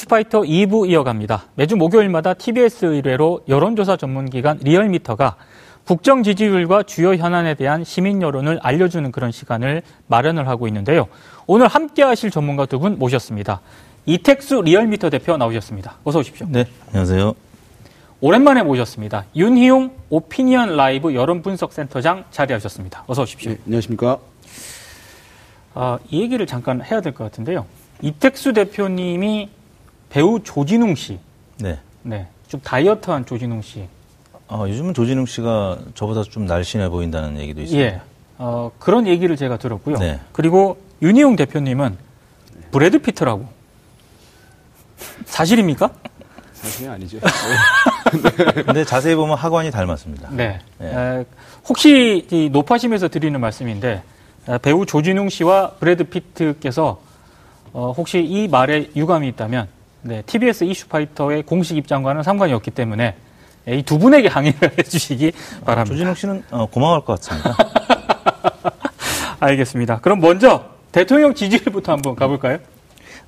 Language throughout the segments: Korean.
이슈파이터 2부 이어갑니다. 매주 목요일마다 TBS 의뢰로 여론조사 전문기관 리얼미터가 국정 지지율과 주요 현안에 대한 시민 여론을 알려주는 그런 시간을 마련을 하고 있는데요. 오늘 함께 하실 전문가 두 분 모셨습니다. 이택수 리얼미터 대표 나오셨습니다. 어서 오십시오. 네, 안녕하세요. 오랜만에 모셨습니다. 윤희웅 오피니언 라이브 여론 분석 센터장 자리하셨습니다. 어서 오십시오. 네, 안녕하십니까. 아, 이 얘기를 잠깐 해야 될 것 같은데요. 이택수 대표님이 배우 조진웅 씨. 네. 네. 좀 다이어트한 조진웅 씨. 어, 요즘은 조진웅 씨가 저보다 좀 날씬해 보인다는 얘기도 있어요. 예. 어, 그런 얘기를 제가 들었고요. 네. 그리고 윤희용 대표님은 브래드 피트라고. 사실입니까? 사실이 아니죠. 근데 자세히 보면 학원이 닮았습니다. 네. 네. 에, 혹시 이 높아심에서 드리는 말씀인데 에, 배우 조진웅 씨와 브래드 피트께서 어, 혹시 이 말에 유감이 있다면 네, TBS 이슈파이터의 공식 입장과는 상관이 없기 때문에 이 두 분에게 항의를 해주시기 바랍니다. 조진웅 씨는 어, 고마울 것 같습니다. 알겠습니다. 그럼 먼저 대통령 지지율부터 한번 가볼까요?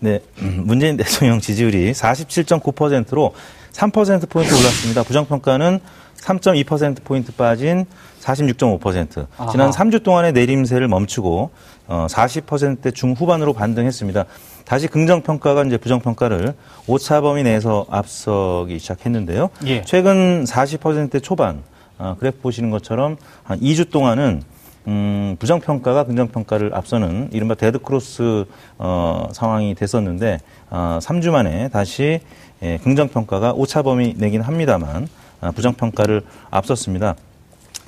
네, 음, 문재인 대통령 지지율이 47.9%로 3%포인트 올랐습니다. 부정평가는 3.2%포인트 빠진 46.5%. 지난 아하. 3주 동안의 내림세를 멈추고 어, 40%대 중후반으로 반등했습니다. 다시 긍정평가가 이제 부정평가를 오차 범위 내에서 앞서기 시작했는데요. 예. 최근 40%대 초반 어, 그래프 보시는 것처럼 한 2주 동안은 음, 부정평가가 긍정평가를 앞서는 이른바 데드크로스 어, 상황이 됐었는데 어, 3주 만에 다시 예, 긍정 평가가 오차범위 내긴 합니다만 아, 부정 평가를 앞섰습니다.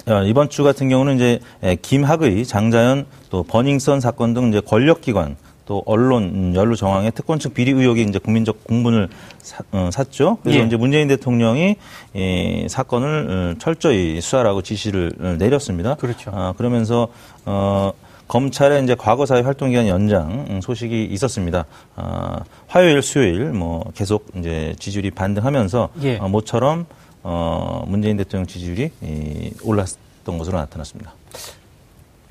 어, 이번 주 같은 경우는 이제 에, 김학의, 장자연, 또 버닝썬 사건 등 이제 권력기관 또 언론 음, 연루 정황의 특권층 비리 의혹이 이제 국민적 공분을 사, 어, 샀죠. 그래서 예. 이제 문재인 대통령이 이 사건을 어, 철저히 수사라고 지시를 어, 내렸습니다. 그렇죠. 아, 그러면서 어, 검찰의 이제 과거사회 활동 기간 연장 음, 소식이 있었습니다. 아, 화요일, 수요일 뭐 계속 이제 지지율이 반등하면서 예. 어, 모처럼 어, 문재인 대통령 지지율이 이, 올랐던 것으로 나타났습니다.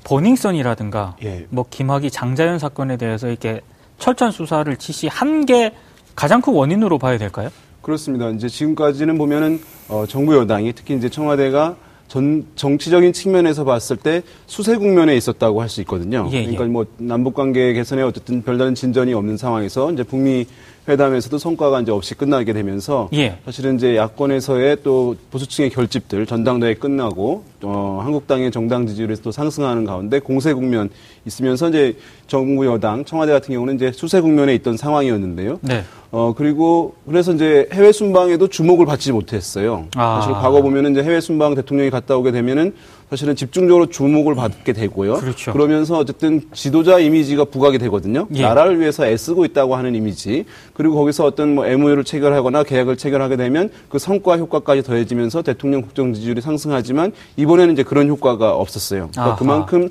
버닝썬이라든가 예. 뭐 김학의 장자연 사건에 대해서 이렇게 철저한 수사를 지시한 게 가장 큰 원인으로 봐야 될까요? 그렇습니다. 이제 지금까지는 보면은 어, 정부 여당이 특히 이제 청와대가 전 정치적인 측면에서 봤을 때 수세 국면에 있었다고 할 수 있거든요. 예, 예. 그러니까 뭐 남북 관계 개선에 어쨌든 별다른 진전이 없는 상황에서 이제 북미 회담에서도 성과가 이제 없이 끝나게 되면서 예. 사실은 이제 야권에서의 또 보수층의 결집들 전당대회 끝나고 어, 한국당의 정당 지지율이 또 상승하는 가운데 공세 국면 있으면서 이제 정부 여당 청와대 같은 경우는 이제 수세 국면에 있던 상황이었는데요. 네. 어, 그리고 그래서 이제 해외 순방에도 주목을 받지 못했어요. 아. 사실 과거 보면은 이제 해외 순방 대통령이 갔다 오게 되면은 사실은 집중적으로 주목을 받게 되고요. 그렇죠. 러면서 어쨌든 지도자 이미지가 부각이 되거든요. 예. 나라를 위해서 애쓰고 있다고 하는 이미지. 그리고 거기서 어떤 뭐 MOU를 체결하거나 계약을 체결하게 되면 그 성과 효과까지 더해지면서 대통령 국정 지지율이 상승하지만 이번에는 이제 그런 효과가 없었어요. 그러니까. 그만큼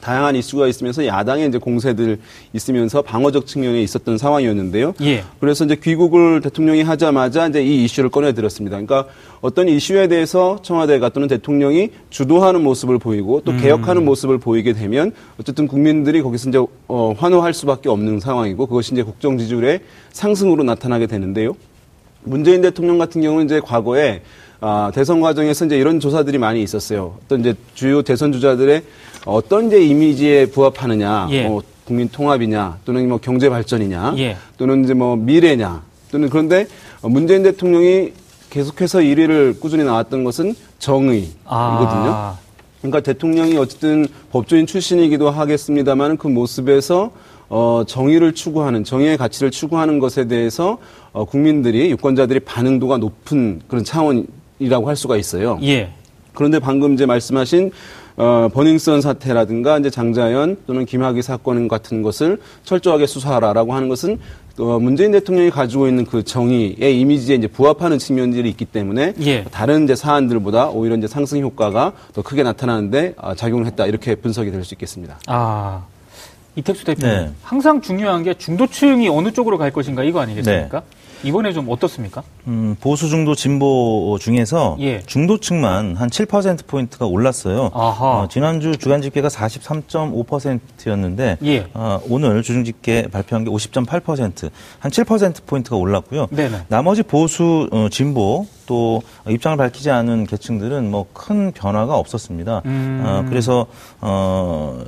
다양한 이슈가 있으면서 야당의 이제 공세들 있으면서 방어적 측면에 있었던 상황이었는데요. 예. 그래서 이제 귀국을 대통령이 하자마자 이제 이 이슈를 꺼내들었습니다. 그러니까 어떤 이슈에 대해서 청와대가 또는 대통령이 주도하는 모습을 보이고 또 개혁하는 모습을 보이게 되면 어쨌든 국민들이 거기서 이제 어, 환호할 수밖에 없는 상황이고 그것이 이제 국정 지지율의 상승으로 나타나게 되는데요. 문재인 대통령 같은 경우는 이제 과거에 아, 대선 과정에서 이제 이런 조사들이 많이 있었어요. 어떤 이제 주요 대선 주자들의 어떤 이제 이미지에 부합하느냐, 예. 뭐 국민 통합이냐, 또는 뭐 경제 발전이냐, 예. 또는 이제 뭐 미래냐, 또는 그런데 문재인 대통령이 계속해서 1위를 꾸준히 나왔던 것은 정의이거든요. 아. 그러니까 대통령이 어쨌든 법조인 출신이기도 하겠습니다만 그 모습에서 어, 정의를 추구하는 정의의 가치를 추구하는 것에 대해서 어, 국민들이 유권자들이 반응도가 높은 그런 차원 이라고 할 수가 있어요. 예. 그런데 방금 이제 말씀하신 어, 버닝썬 사태라든가 이제 장자연 또는 김학의 사건 같은 것을 철저하게 수사하라라고 하는 것은 어, 문재인 대통령이 가지고 있는 그 정의의 이미지에 이제 부합하는 측면들이 있기 때문에 예. 다른 이제 사안들보다 오히려 이제 상승 효과가 더 크게 나타나는데 아, 작용을 했다 이렇게 분석이 될 수 있겠습니다. 아. 이택수 대표님. 네. 항상 중요한 게 중도층이 어느 쪽으로 갈 것인가 이거 아니겠습니까? 이번에 좀 어떻습니까? 음, 보수 중도 진보 중에서 예. 중도층만 한 7% 포인트가 올랐어요. 어, 지난주 주간 집계가 43.5%였는데 예. 어, 오늘 주중 집계 발표한 게 50.8%, 한 7% 포인트가 올랐고요. 네네. 나머지 보수 어, 진보 또 입장을 밝히지 않은 계층들은 뭐 큰 변화가 없었습니다. 음. 어, 그래서 어,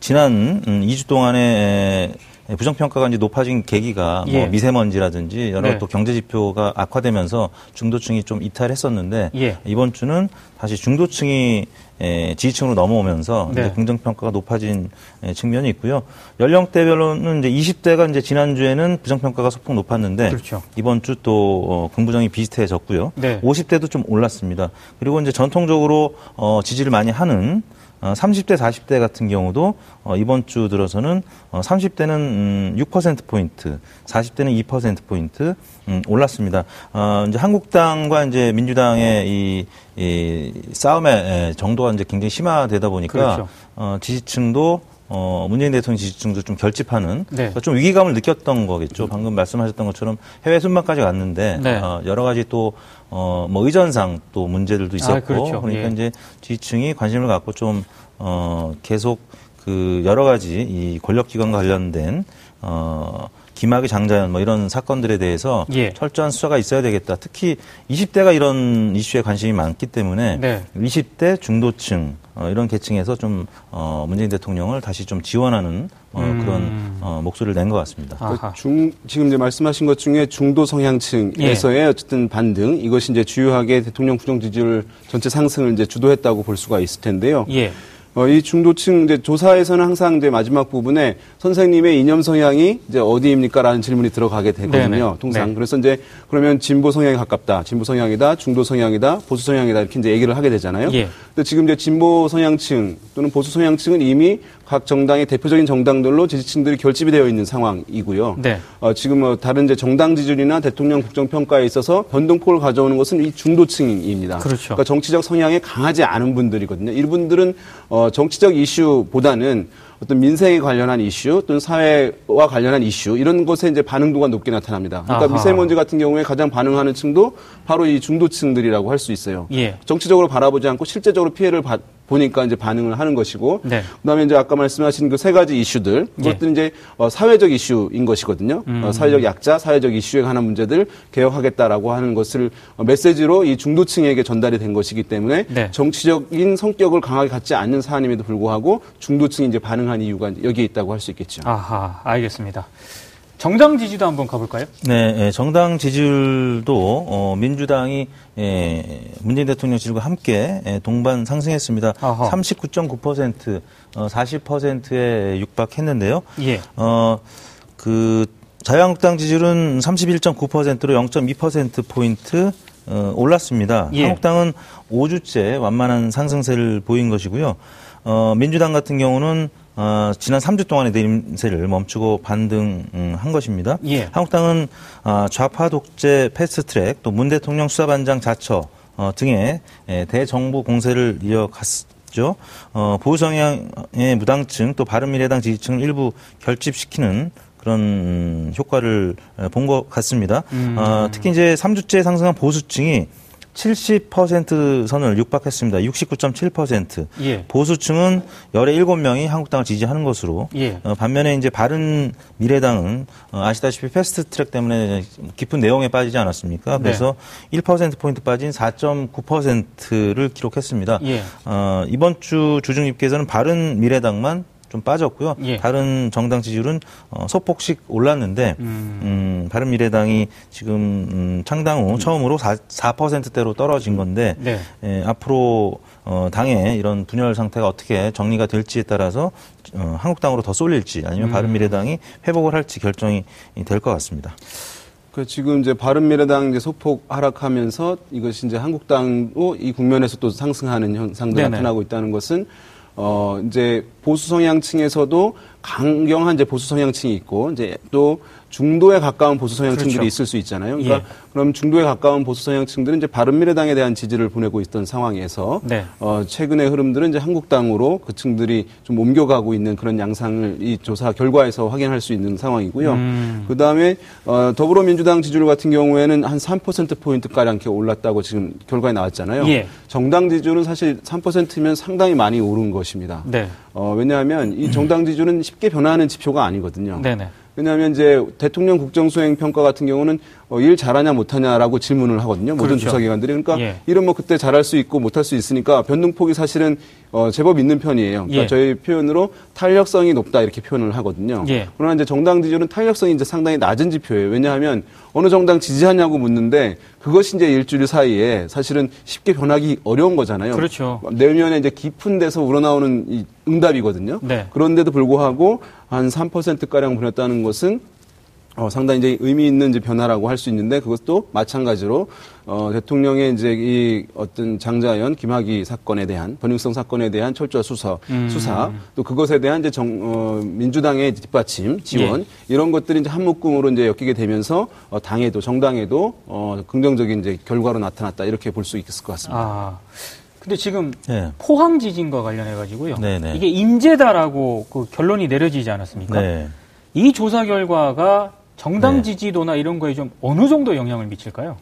지난 음, 2주 동안에 에, 부정평가가 이제 높아진 계기가 예. 뭐 미세먼지라든지 여러 네. 또 경제 지표가 악화되면서 중도층이 좀 이탈했었는데 예. 이번 주는 다시 중도층이 에, 지지층으로 넘어오면서 네. 이제 긍정평가가 높아진 에, 측면이 있고요. 연령대별로는 이제 20대가 이제 지난주에는 부정평가가 소폭 높았는데 그렇죠. 이번 주 또 어, 긍부정이 비슷해졌고요. 네. 50대도 좀 올랐습니다. 그리고 이제 전통적으로 어, 지지를 많이 하는 어, 30대, 40대 같은 경우도 어, 이번 주 들어서는 어, 30대는 음, 6%포인트, 40대는 2%포인트 음, 올랐습니다. 어, 이제 한국당과 이제 민주당의 이, 이 싸움의 에, 정도가 이제 굉장히 심화되다 보니까 그렇죠. 어, 지지층도 어, 문재인 대통령 지지층도 좀 결집하는 네. 그러니까 좀 위기감을 느꼈던 거겠죠. 방금 말씀하셨던 것처럼 해외 순방까지 갔는데 네. 어, 여러 가지 또 어, 뭐 의전상 또 문제들도 있었고 아, 그렇죠. 러니까 예. 이제 지지층이 관심을 갖고 좀 어, 계속 그 여러 가지 이 권력 기관과 관련된 어, 김학의 장자연 뭐 이런 사건들에 대해서 예. 철저한 수사가 있어야 되겠다. 특히 20대가 이런 이슈에 관심이 많기 때문에 네. 20대 중도층 어, 이런 계층에서 좀 어, 문재인 대통령을 다시 좀 지원하는 어, 음. 그런 어, 목소리를 낸 것 같습니다. 아하. 그 중, 지금 이제 말씀하신 것 중에 중도 성향층에서의 어쨌든 반등 이것이 이제 주요하게 대통령 부정 지지율 전체 상승을 이제 주도했다고 볼 수가 있을 텐데요. 예. 어, 이 중도층 이제 조사에서는 항상 이제 마지막 부분에 선생님의 이념 성향이 이제 어디입니까라는 질문이 들어가게 되거든요. 네네. 통상 네. 그래서 이제 그러면 진보 성향에 가깝다, 진보 성향이다, 중도 성향이다, 보수 성향이다 이렇게 이제 얘기를 하게 되잖아요. 예. 근데 지금 이제 진보 성향층 또는 보수 성향층은 이미 각 정당의 대표적인 정당들로 지지층들이 결집이 되어 있는 상황이고요. 네. 어, 지금 뭐 다른 이제 정당 지지율이나 대통령 국정 평가에 있어서 변동폭을 가져오는 것은 이 중도층입니다. 그렇죠. 그러니까 정치적 성향에 강하지 않은 분들이거든요. 이분들은 어, 정치적 이슈보다는 어떤 민생에 관련한 이슈 또는 사회와 관련한 이슈 이런 것에 이제 반응도가 높게 나타납니다. 그러니까 아하. 미세먼지 같은 경우에 가장 반응하는 층도 바로 이 중도층들이라고 할 수 있어요. 예. 정치적으로 바라보지 않고 실제적으로 피해를 받, 보니까 이제 반응을 하는 것이고 네. 그다음에 이제 아까 말씀하신 그 세 가지 이슈들 이것들은 이제 어, 사회적 이슈인 것이거든요. 음. 어, 사회적 약자, 사회적 이슈에 관한 문제들 개혁하겠다라고 하는 것을 어, 메시지로 이 중도층에게 전달이 된 것이기 때문에 네. 정치적인 성격을 강하게 갖지 않는 사안임에도 불구하고 중도층이 이제 반응한 이유가 여기에 있다고 할 수 있겠죠. 아하, 알겠습니다. 정당 지지도 한번 가볼까요? 네, 예, 정당 지지율도 어, 민주당이 예, 문재인 대통령 지지율과 함께 예, 동반 상승했습니다. 아하. 39.9% 어, 40%에 육박했는데요. 예. 어, 그 자유한국당 지지율은 31.9%로 0.2% 포인트 어, 올랐습니다. 예. 한국당은 5주째 완만한 상승세를 보인 것이고요. 어, 민주당 같은 경우는 어, 지난 3주 동안의 내림세를 멈추고 반등한 것입니다. 예. 한국당은 아, 좌파 독재 패스트트랙 또 문 대통령 수사반장 자처 어, 등의 예, 대정부 공세를 이어갔죠. 어, 보수 성향의 무당층 또 바른미래당 지지층을 일부 결집시키는 그런 음, 효과를 본 것 같습니다. 음. 어, 특히 이제 3주째 상승한 보수층이 70% 선을 육박했습니다. 69.7%. 예. 보수층은 열의 7명이 한국당을 지지하는 것으로 예. 어, 반면에 이제 바른 미래당은 어, 아시다시피 패스트 트랙 때문에 깊은 내홍에 빠지지 않았습니까? 네. 그래서 1% 포인트 빠진 4.9%를 기록했습니다. 예. 어, 이번 주 주중 집계에서는 바른 미래당만 좀 빠졌고요. 예. 다른 정당 지지율은 어, 소폭씩 올랐는데 음. 음, 바른미래당이 지금 음, 창당 후 처음으로 4, 4%대로 떨어진 건데 네. 예, 앞으로 어, 당의 이런 분열 상태가 어떻게 정리가 될지에 따라서 어, 한국당으로 더 쏠릴지 아니면 음. 바른미래당이 회복을 할지 결정이 될 것 같습니다. 그 지금 이제 바른미래당 이제 소폭 하락하면서 이것이 이제 한국당도 이 국면에서 또 상승하는 현상도 네네. 나타나고 있다는 것은 어 이제 보수 성향층에서도 강경한 이제 보수 성향층이 있고 이제 또 중도에 가까운 보수 성향층들이 그렇죠. 있을 수 있잖아요. 그러니까 예. 그럼 중도에 가까운 보수 성향층들은 이제 바른미래당에 대한 지지를 보내고 있던 상황에서 네. 어, 최근의 흐름들은 이제 한국당으로 그 층들이 좀 옮겨가고 있는 그런 양상을 이 조사 결과에서 확인할 수 있는 상황이고요. 음. 그 다음에 어, 더불어민주당 지지율 같은 경우에는 한 3% 포인트 가량 이렇게 올랐다고 지금 결과에 나왔잖아요. 예. 정당 지지율은 사실 3%면 상당히 많이 오른 것입니다. 네. 어, 왜냐하면 이 정당 지지율은 쉽게 변화하는 지표가 아니거든요. 네네. 왜냐하면 이제 대통령 국정수행 평가 같은 경우는 어, 일 잘하냐 못하냐라고 질문을 하거든요. 모든 그렇죠. 조사기관들이 그러니까 예. 일은 뭐 그때 잘할 수 있고 못할 수 있으니까 변동폭이 사실은 어, 제법 있는 편이에요. 그러니까 예. 저희 표현으로 탄력성이 높다 이렇게 표현을 하거든요. 예. 그러나 이제 정당 지지율은 탄력성이 이제 상당히 낮은 지표예요. 왜냐하면 어느 정당 지지하냐고 묻는데 그것이 이제 일주일 사이에 사실은 쉽게 변하기 어려운 거잖아요. 그렇죠. 내면에 이제 깊은 데서 우러나오는 이 응답이거든요. 네. 그런데도 불구하고 한 3%가량 보냈다는 것은 어, 상당히 이제 의미 있는 이제 변화라고 할 수 있는데 그것도 마찬가지로 어, 대통령의 이제 이 어떤 장자연 김학의 사건에 대한 번영성 사건에 대한 철저한 수사, 음. 수사 또 그것에 대한 이제 정, 어, 민주당의 뒷받침 지원 예. 이런 것들이 이제 한 묶음으로 이제 엮이게 되면서 어, 당에도 정당에도 어, 긍정적인 이제 결과로 나타났다 이렇게 볼 수 있을 것 같습니다. 아. 근데 지금 네. 포항 지진과 관련해 가지고요. 네네. 이게 인재다라고 그 결론이 내려지지 않았습니까? 네. 이 조사 결과가 정당 네. 지지도나 이런 거에 좀 어느 정도 영향을 미칠까요?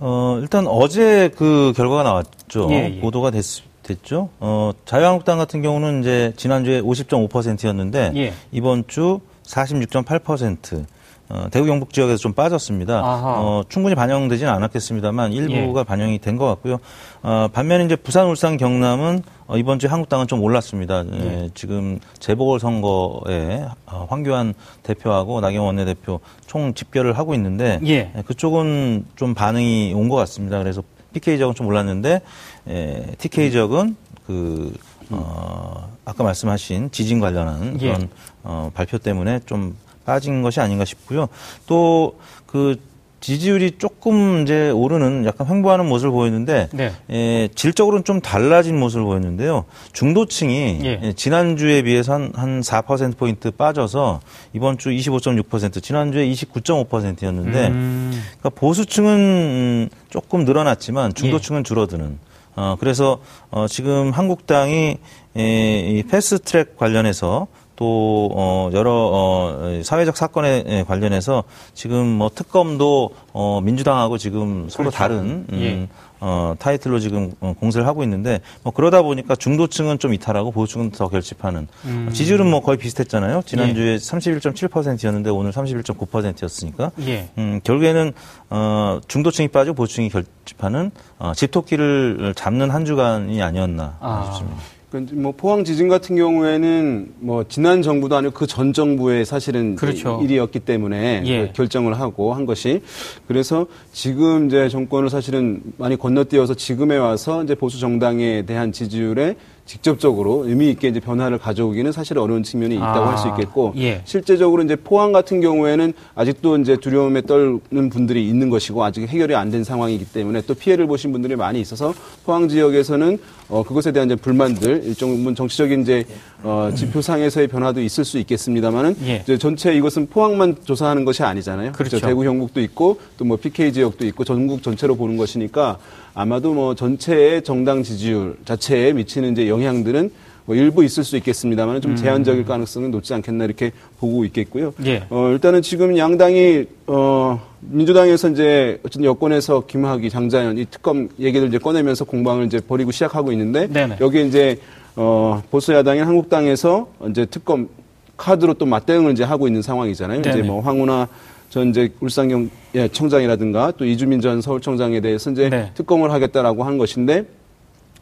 어, 일단 어제 그 결과가 나왔죠. 예, 예. 보도가 됐, 됐죠. 어, 자유한국당 같은 경우는 이제 지난주에 50.5%였는데 예. 이번 주 46.8%. 어, 대구 경북 지역에서 좀 빠졌습니다. 아하. 어, 충분히 반영되지는 않았겠습니다만 일부가 예. 반영이 된 것 같고요. 어, 반면에 이제 부산, 울산, 경남은 어, 이번 주에 한국당은 좀 올랐습니다. 예, 지금 재보궐 선거에 어, 황교안 대표하고 나경원 원내대표 총 집결을 하고 있는데 예. 예, 그쪽은 좀 반응이 온 것 같습니다. 그래서 PK 지역은 좀 올랐는데 에, TK 지역은 그 어, 아까 말씀하신 지진 관련한 예. 그런 어, 발표 때문에 좀 빠진 것이 아닌가 싶고요. 또그 지지율이 조금 이제 오르는 약간 횡보하는 모습을 보였는데 네. 에, 질적으로는 좀 달라진 모습을 보였는데요. 중도층이 예. 예, 지난주에 비해서 한, 한 4%포인트 빠져서 이번 주 25.6%, 지난주에 29.5%였는데 음, 그러니까 보수층은 음, 조금 늘어났지만 중도층은 줄어드는. 어, 그래서 어, 지금 한국당이 에, 이 패스트트랙 관련해서 또 어, 여러 어, 사회적 사건에 에, 관련해서 지금 뭐 특검도 어, 민주당하고 지금 서로 그렇죠. 다른 음, 예. 어, 타이틀로 지금 어, 공세를 하고 있는데 뭐 그러다 보니까 중도층은 좀 이탈하고 보수층은 더 결집하는 음. 지지율은 뭐 거의 비슷했잖아요. 지난주에 31.7%였는데 오늘 31.9%였으니까 예. 음, 결국에는 어, 중도층이 빠지고 보수층이 결집하는 어, 집토끼를 잡는 한 주간이 아니었나 아. 싶습니다. 그뭐 포항 지진 같은 경우에는 뭐 지난 정부도 아니고 그 전 정부의 사실은 그렇죠. 일이었기 때문에 예. 그 결정을 하고 한 것이 그래서 지금 이제 정권을 사실은 많이 건너뛰어서 지금에 와서 이제 보수 정당에 대한 지지율에 직접적으로 의미 있게 이제 변화를 가져오기는 사실 어려운 측면이 있다고 아, 할수 있겠고 예. 실제적으로 이제 포항 같은 경우에는 아직도 이제 두려움에 떨는 분들이 있는 것이고 아직 해결이 안 된 상황이기 때문에 또 피해를 보신 분들이 많이 있어서 포항 지역에서는 어 그것에 대한 이제 불만들 일정 부분 정치적인 이제 어 지표상에서의 변화도 있을 수 있겠습니다만은 예. 이제 전체 이것은 포항만 조사하는 것이 아니잖아요. 그렇죠. 대구 경북도 있고 또 뭐 PK 지역도 있고 전국 전체로 보는 것이니까 아마도 뭐 전체의 정당 지지율 자체에 미치는 이제 영향들은 뭐 일부 있을 수 있겠습니다만 좀 제한적일 가능성은 높지 않겠나 이렇게 보고 있겠고요. 예. 어, 일단은 지금 양당이 어, 민주당에서 이제 어쨌든 여권에서 김학의, 장자연 이 특검 얘기를 이제 꺼내면서 공방을 이제 벌이고 시작하고 있는데 네네. 여기에 이제 어, 보수 야당인 한국당에서 이제 특검 카드로 또 맞대응을 이제 하고 있는 상황이잖아요. 이제 네네. 뭐 황운하 전 이제 울산경 예, 청장이라든가 또 이주민 전 서울청장에 대해서 이제 네. 특검을 하겠다라고 한 것인데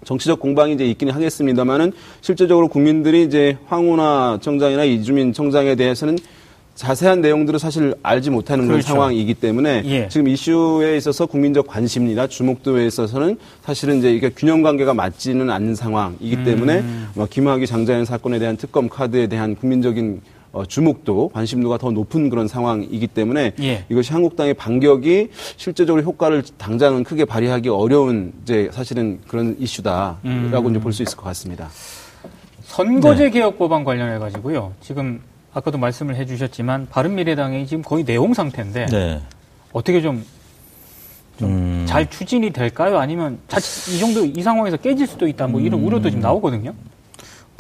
정치적 공방이 이제 있기는 하겠습니다만은 실제적으로 국민들이 이제 황운하 청장이나 이주민 청장에 대해서는 자세한 내용들을 사실 알지 못하는 그런 그렇죠. 상황이기 때문에 예. 지금 이슈에 있어서 국민적 관심이나 주목도에 있어서는 사실은 이제 이게 균형 관계가 맞지는 않는 상황이기 음. 때문에 뭐 김학의 장자연 사건에 대한 특검 카드에 대한 국민적인 어, 주목도 관심도가 더 높은 그런 상황이기 때문에 예. 이것이 한국당의 반격이 실제적으로 효과를 당장은 크게 발휘하기 어려운 이제 사실은 그런 이슈다라고 음. 이제 볼 수 있을 것 같습니다. 선거제 네. 개혁 법안 관련해 가지고요. 지금 아까도 말씀을 해주셨지만 바른 미래당이 지금 거의 내용 상태인데 네. 어떻게 좀 좀잘 음. 추진이 될까요? 아니면 자칫 이 정도 이 상황에서 깨질 수도 있다 뭐 이런 음. 우려도 지금 나오거든요.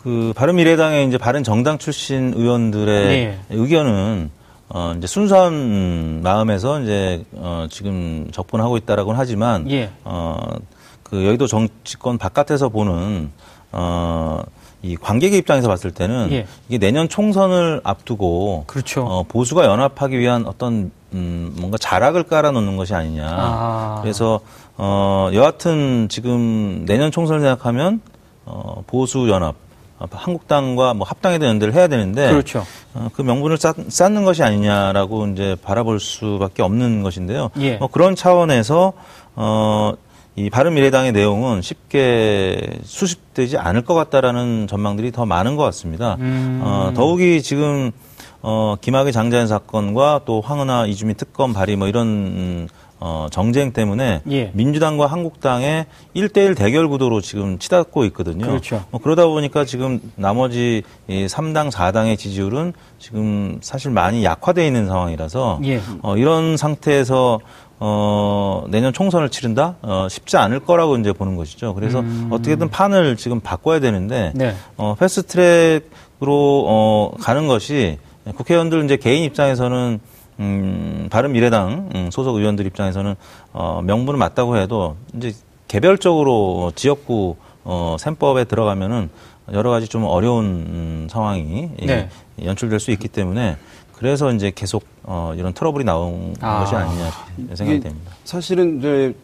그 바른미래당의 이제 바른 정당 출신 의원들의 네. 의견은 어 이제 순수한 마음에서 이제 어 지금 접근하고 있다라고는 하지만 예. 어그 여의도 정치권 바깥에서 보는 어이 관객의 입장에서 봤을 때는 예. 이게 내년 총선을 앞두고 그렇죠. 어, 보수가 연합하기 위한 어떤 음, 뭔가 자락을 깔아놓는 것이 아니냐. 아. 그래서 어, 여하튼 지금 내년 총선을 생각하면 어, 보수 연합 어, 한국당과 뭐 합당에 대한 연대를 해야 되는데 그렇죠. 어, 그 명분을 쌓, 쌓는 것이 아니냐라고 이제 바라볼 수밖에 없는 것인데요. 예. 뭐 그런 차원에서 어, 이 바른미래당의 내용은 쉽게 수습되지 않을 것 같다라는 전망들이 더 많은 것 같습니다. 음. 어, 더욱이 지금 어, 김학의 장자연 사건과 또 황은하 이주민 특검 발의 뭐 이런 어, 정쟁 때문에 예. 민주당과 한국당의 1대1 대결 구도로 지금 치닫고 있거든요. 그렇죠. 뭐 그러다 보니까 지금 나머지 이 3당, 4당의 지지율은 지금 사실 많이 약화되어 있는 상황이라서 예. 어, 이런 상태에서 어, 내년 총선을 치른다? 어, 쉽지 않을 거라고 이제 보는 것이죠. 그래서 음. 어떻게든 판을 지금 바꿔야 되는데, 네. 어, 패스트 트랙으로, 어, 가는 것이 국회의원들 이제 개인 입장에서는 음, 바른 미래당 음, 소속 의원들 입장에서는 어, 명분은 맞다고 해도 이제 개별적으로 지역구 어, 셈법에 들어가면은 여러 가지 좀 어려운 음, 상황이 네. 연출될 수 있기 때문에 그래서 이제 계속 어, 이런 트러블이 나온 아. 것이 아니냐 생각이 됩니다. 사실은 이제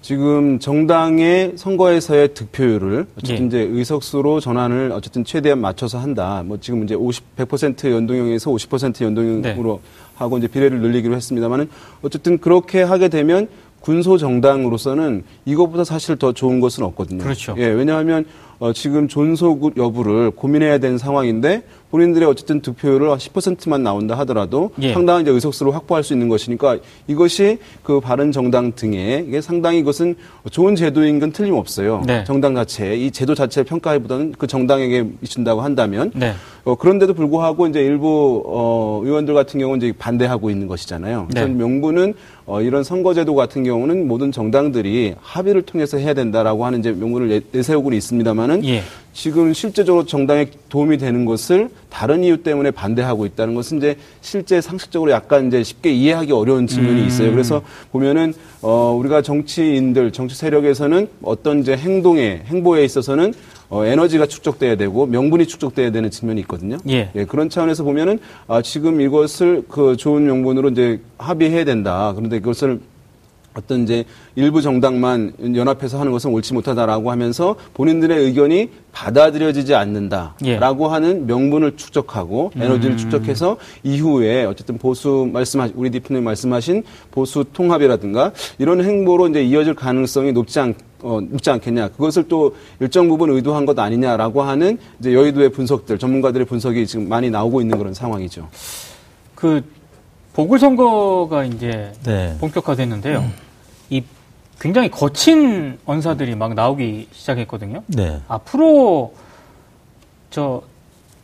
지금 정당의 선거에서의 득표율을 어쨌든 예. 이제 의석수로 전환을 어쨌든 최대한 맞춰서 한다. 뭐 지금 이제 50, 100% 연동형에서 50% 연동형으로 네. 하고 이제 비례를 늘리기로 했습니다만은 어쨌든 그렇게 하게 되면 군소 정당으로서는 이것보다 사실 더 좋은 것은 없거든요. 그렇죠. 예, 왜냐하면 어, 지금 존속 여부를 고민해야 되는 상황인데 본인들의 어쨌든 득표율을 10%만 나온다 하더라도 예. 상당한 이제 의석수를 확보할 수 있는 것이니까 이것이 그 바른 정당 등에 이게 상당히 이것은 좋은 제도인 건 틀림없어요. 네. 정당 자체 이 제도 자체를 평가해보다는 그 정당에게 미친다고 한다면 네. 어, 그런데도 불구하고 이제 일부 어, 의원들 같은 경우는 이제 반대하고 있는 것이잖아요. 네. 명분은 어, 이런 선거제도 같은 경우는 모든 정당들이 합의를 통해서 해야 된다라고 하는 이제 명분을 내세우고 있습니다만 은 예. 지금 실제적으로 정당에 도움이 되는 것을 다른 이유 때문에 반대하고 있다는 것은 이제 실제 상식적으로 약간 이제 쉽게 이해하기 어려운 측면이 음. 있어요. 그래서 보면은 어 우리가 정치인들 정치 세력에서는 어떤 이제 행동에 행보에 있어서는 어, 에너지가 축적돼야 되고 명분이 축적돼야 되는 측면이 있거든요. 예. 예 그런 차원에서 보면은 아, 지금 이것을 그 좋은 명분으로 이제 합의해야 된다. 그런데 그것을 어떤 이제 일부 정당만 연합해서 하는 것은 옳지 못하다라고 하면서 본인들의 의견이 받아들여지지 않는다라고 예. 하는 명분을 축적하고 에너지를 음. 축적해서 이후에 어쨌든 보수 말씀하신 우리 대표님 말씀하신 보수 통합이라든가 이런 행보로 이제 이어질 가능성이 높지 않 어, 묻지 않겠냐. 그것을 또 일정 부분 의도한 것 아니냐라고 하는 이제 여의도의 분석들, 전문가들의 분석이 지금 많이 나오고 있는 그런 상황이죠. 그 보궐선거가 이제 네. 본격화됐는데요. 음. 이 굉장히 거친 언사들이 막 나오기 시작했거든요. 네. 앞으로 저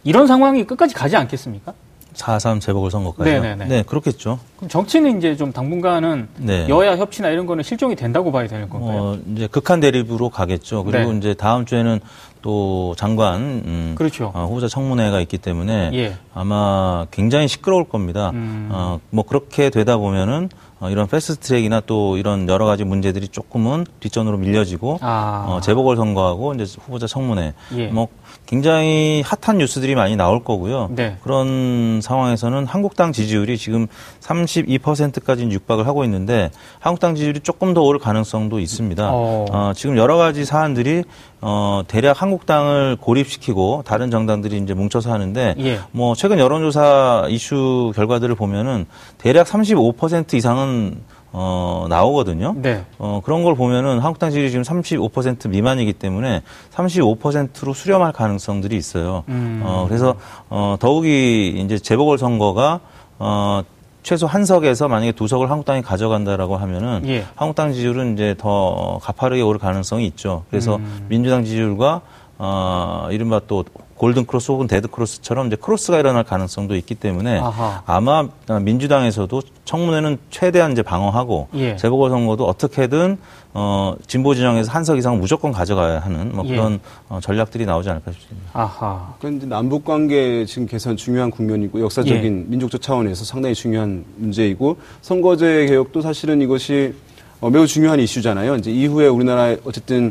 이런 상황이 끝까지 가지 않겠습니까? 4.3 재보궐선거까지요? 네네네. 네, 그렇겠죠. 그럼 정치는 이제 좀 당분간은 네. 여야 협치나 이런 거는 실종이 된다고 봐야 되는 건가요? 어, 이제 극한 대립으로 가겠죠. 그리고 네. 이제 다음 주에는 또 장관 음, 그렇죠. 어, 후보자 청문회가 있기 때문에 예. 아마 굉장히 시끄러울 겁니다. 음. 어, 뭐 그렇게 되다 보면은 어, 이런 패스트트랙이나 또 이런 여러 가지 문제들이 조금은 뒷전으로 밀려지고 아. 어, 재보궐 선거하고 이제 후보자 청문회 예. 뭐 굉장히 핫한 뉴스들이 많이 나올 거고요. 네. 그런 상황에서는 한국당 지지율이 지금 32%까지 육박을 하고 있는데 한국당 지지율이 조금 더 오를 가능성도 있습니다. 어. 어, 지금 여러 가지 사안들이 어, 대략 한국당을 고립시키고 다른 정당들이 이제 뭉쳐서 하는데 예. 뭐 최근 여론조사 이슈 결과들을 보면은 대략 35% 이상은 어, 나오거든요. 네. 어, 그런 걸 보면은 한국당 지지율이 지금 35% 미만이기 때문에 35%로 수렴할 가능성들이 있어요. 음. 어, 그래서, 어, 더욱이 이제 재보궐선거가, 어, 최소 한 석에서 만약에 두 석을 한국당이 가져간다라고 하면은 예. 한국당 지지율은 이제 더 가파르게 오를 가능성이 있죠. 그래서 음. 민주당 지지율과 어, 이른바 또 골든 크로스 혹은 데드 크로스처럼 이제 크로스가 일어날 가능성도 있기 때문에 아하. 아마 민주당에서도 청문회는 최대한 이제 방어하고 예. 재보궐 선거도 어떻게든 어 진보 진영에서 한석 이상 무조건 가져가야 하는 뭐 예. 그런 어, 전략들이 나오지 않을까 싶습니다. 아하. 이제 남북 관계 지금 개선 중요한 국면이고 역사적인 예. 민족적 차원에서 상당히 중요한 문제이고 선거제 개혁도 사실은 이것이 어, 매우 중요한 이슈잖아요. 이제 이후에 우리나라의 어쨌든 어,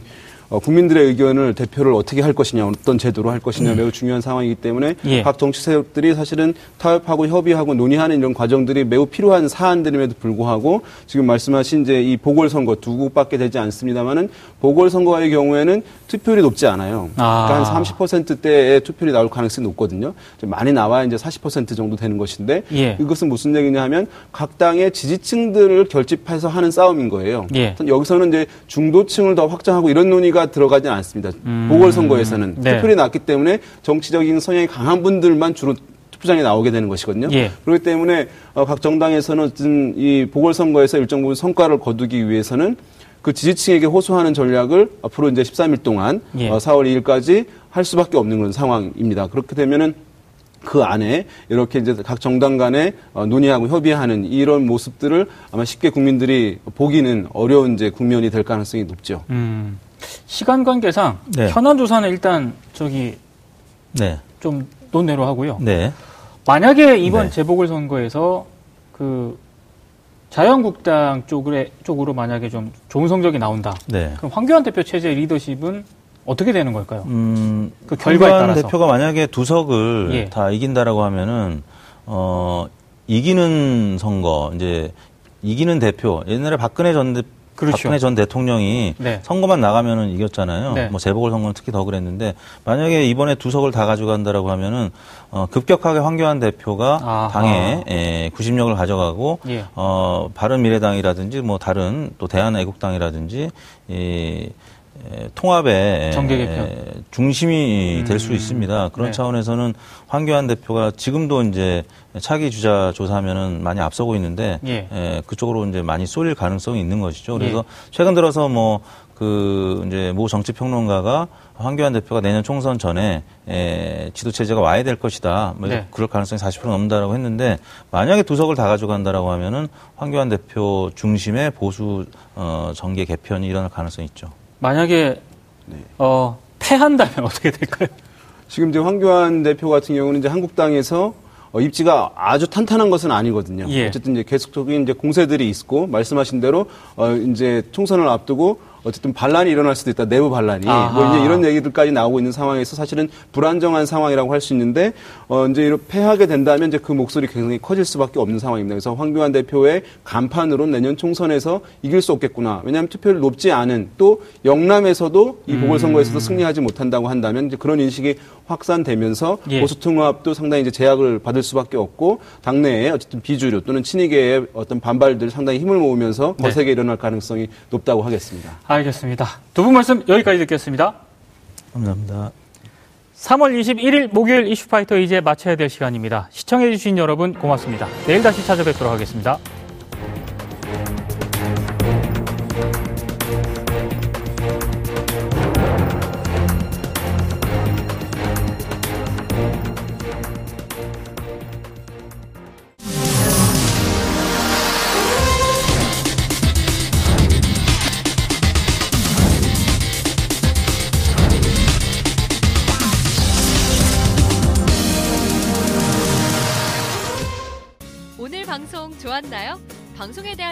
국민들의 의견을 대표를 어떻게 할 것이냐, 어떤 제도로 할 것이냐 매우 중요한 상황이기 때문에 음. 예. 각 정치 세력들이 사실은 타협하고 협의하고 논의하는 이런 과정들이 매우 필요한 사안들임에도 불구하고 지금 말씀하신 이제 이 보궐선거 두 곳밖에 되지 않습니다만은 보궐선거의 경우에는 투표율이 높지 않아요. 아. 그러니까 한 30%대의 투표율이 나올 가능성이 높거든요. 좀 많이 나와야 이제 40% 정도 되는 것인데 예. 이것은 무슨 얘기냐 하면 각 당의 지지층들을 결집해서 하는 싸움인 거예요. 예. 여기서는 이제 중도층을 더 확장하고 이런 논의가 들어가지 않습니다. 보궐선거에서는 네. 투표율이 낮기 때문에 정치적인 성향이 강한 분들만 주로 투표장에 나오게 되는 것이거든요. 예. 그렇기 때문에 어, 각 정당에서는 어쨌든 이 보궐선거에서 일정 부분 성과를 거두기 위해서는 그 지지층에게 호소하는 전략을 앞으로 이제 13일 동안 예. 어, 4월 2일까지 할 수밖에 없는 그런 상황입니다. 그렇게 되면은 그 안에 이렇게 이제 각 정당 간에 어, 논의하고 협의하는 이런 모습들을 아마 쉽게 국민들이 보기는 어려운 이제 국면이 될 가능성이 높죠. 음. 시간 관계상 네. 현안 조사는 일단 저기 네, 좀 논외로 하고요. 네, 만약에 이번 네. 재보궐 선거에서 그 자유한국당 쪽으로 쪽으로 만약에 좀 좋은 성적이 나온다. 네. 그럼 황교안 대표 체제 리더십은 어떻게 되는 걸까요? 음, 그 결과에 황교안 따라서. 대표가 만약에 두 석을 예. 다 이긴다라고 하면은 어 이기는 선거 이제 이기는 대표 옛날에 박근혜 전 대, 그렇죠. 박근혜 전 대통령이 네. 선거만 나가면은 이겼잖아요. 네. 뭐 재보궐 선거는 특히 더 그랬는데 만약에 이번에 두 석을 다 가져간다라고 하면은 어 급격하게 황교안 대표가 아하. 당에 에, 구심력을 가져가고 예. 어 바른 미래당이라든지 뭐 다른 또 대한애국당이라든지 이 에, 통합의 중심이 될수 음. 있습니다. 그런 네. 차원에서는 황교안 대표가 지금도 이제 차기 주자 조사하면은 많이 앞서고 있는데 예. 에, 그쪽으로 이제 많이 쏠릴 가능성이 있는 것이죠. 그래서 예. 최근 들어서 뭐 그 이제 모 정치 평론가가 황교안 대표가 내년 총선 전에 에, 지도 체제가 와야 될 것이다. 뭐 네. 그럴 가능성이 40% 넘는다라고 했는데 만약에 두 석을 다 가져간다라고 하면은 황교안 대표 중심의 보수 어, 정계 개편이 일어날 가능성이 있죠. 만약에 어, 패한다면 어떻게 될까요? 지금 이제 황교안 대표 같은 경우는 이제 한국당에서 어, 입지가 아주 탄탄한 것은 아니거든요. 예. 어쨌든 이제 계속적인 이제 공세들이 있고 말씀하신 대로 어, 이제 총선을 앞두고 어쨌든 반란이 일어날 수도 있다. 내부 반란이 아하. 뭐 이제 이런 얘기들까지 나오고 있는 상황에서 사실은 불안정한 상황이라고 할 수 있는데 어, 이제 이렇게 패하게 된다면 이제 그 목소리 굉장히 커질 수밖에 없는 상황입니다. 그래서 황교안 대표의 간판으로 내년 총선에서 이길 수 없겠구나. 왜냐하면 투표율 높지 않은 또 영남에서도 이 보궐선거에서도 승리하지 못한다고 한다면 이제 그런 인식이 확산되면서 예. 보수 통합도 상당히 이제 제약을 받을 수밖에 없고 당내에 어쨌든 비주류 또는 친이계의 어떤 반발들 상당히 힘을 모으면서 네. 거세게 일어날 가능성이 높다고 하겠습니다. 알겠습니다. 두 분 말씀 여기까지 듣겠습니다. 감사합니다. 3월 21일 목요일 이슈파이터 이제 마쳐야 될 시간입니다. 시청해주신 여러분 고맙습니다. 내일 다시 찾아뵙도록 하겠습니다.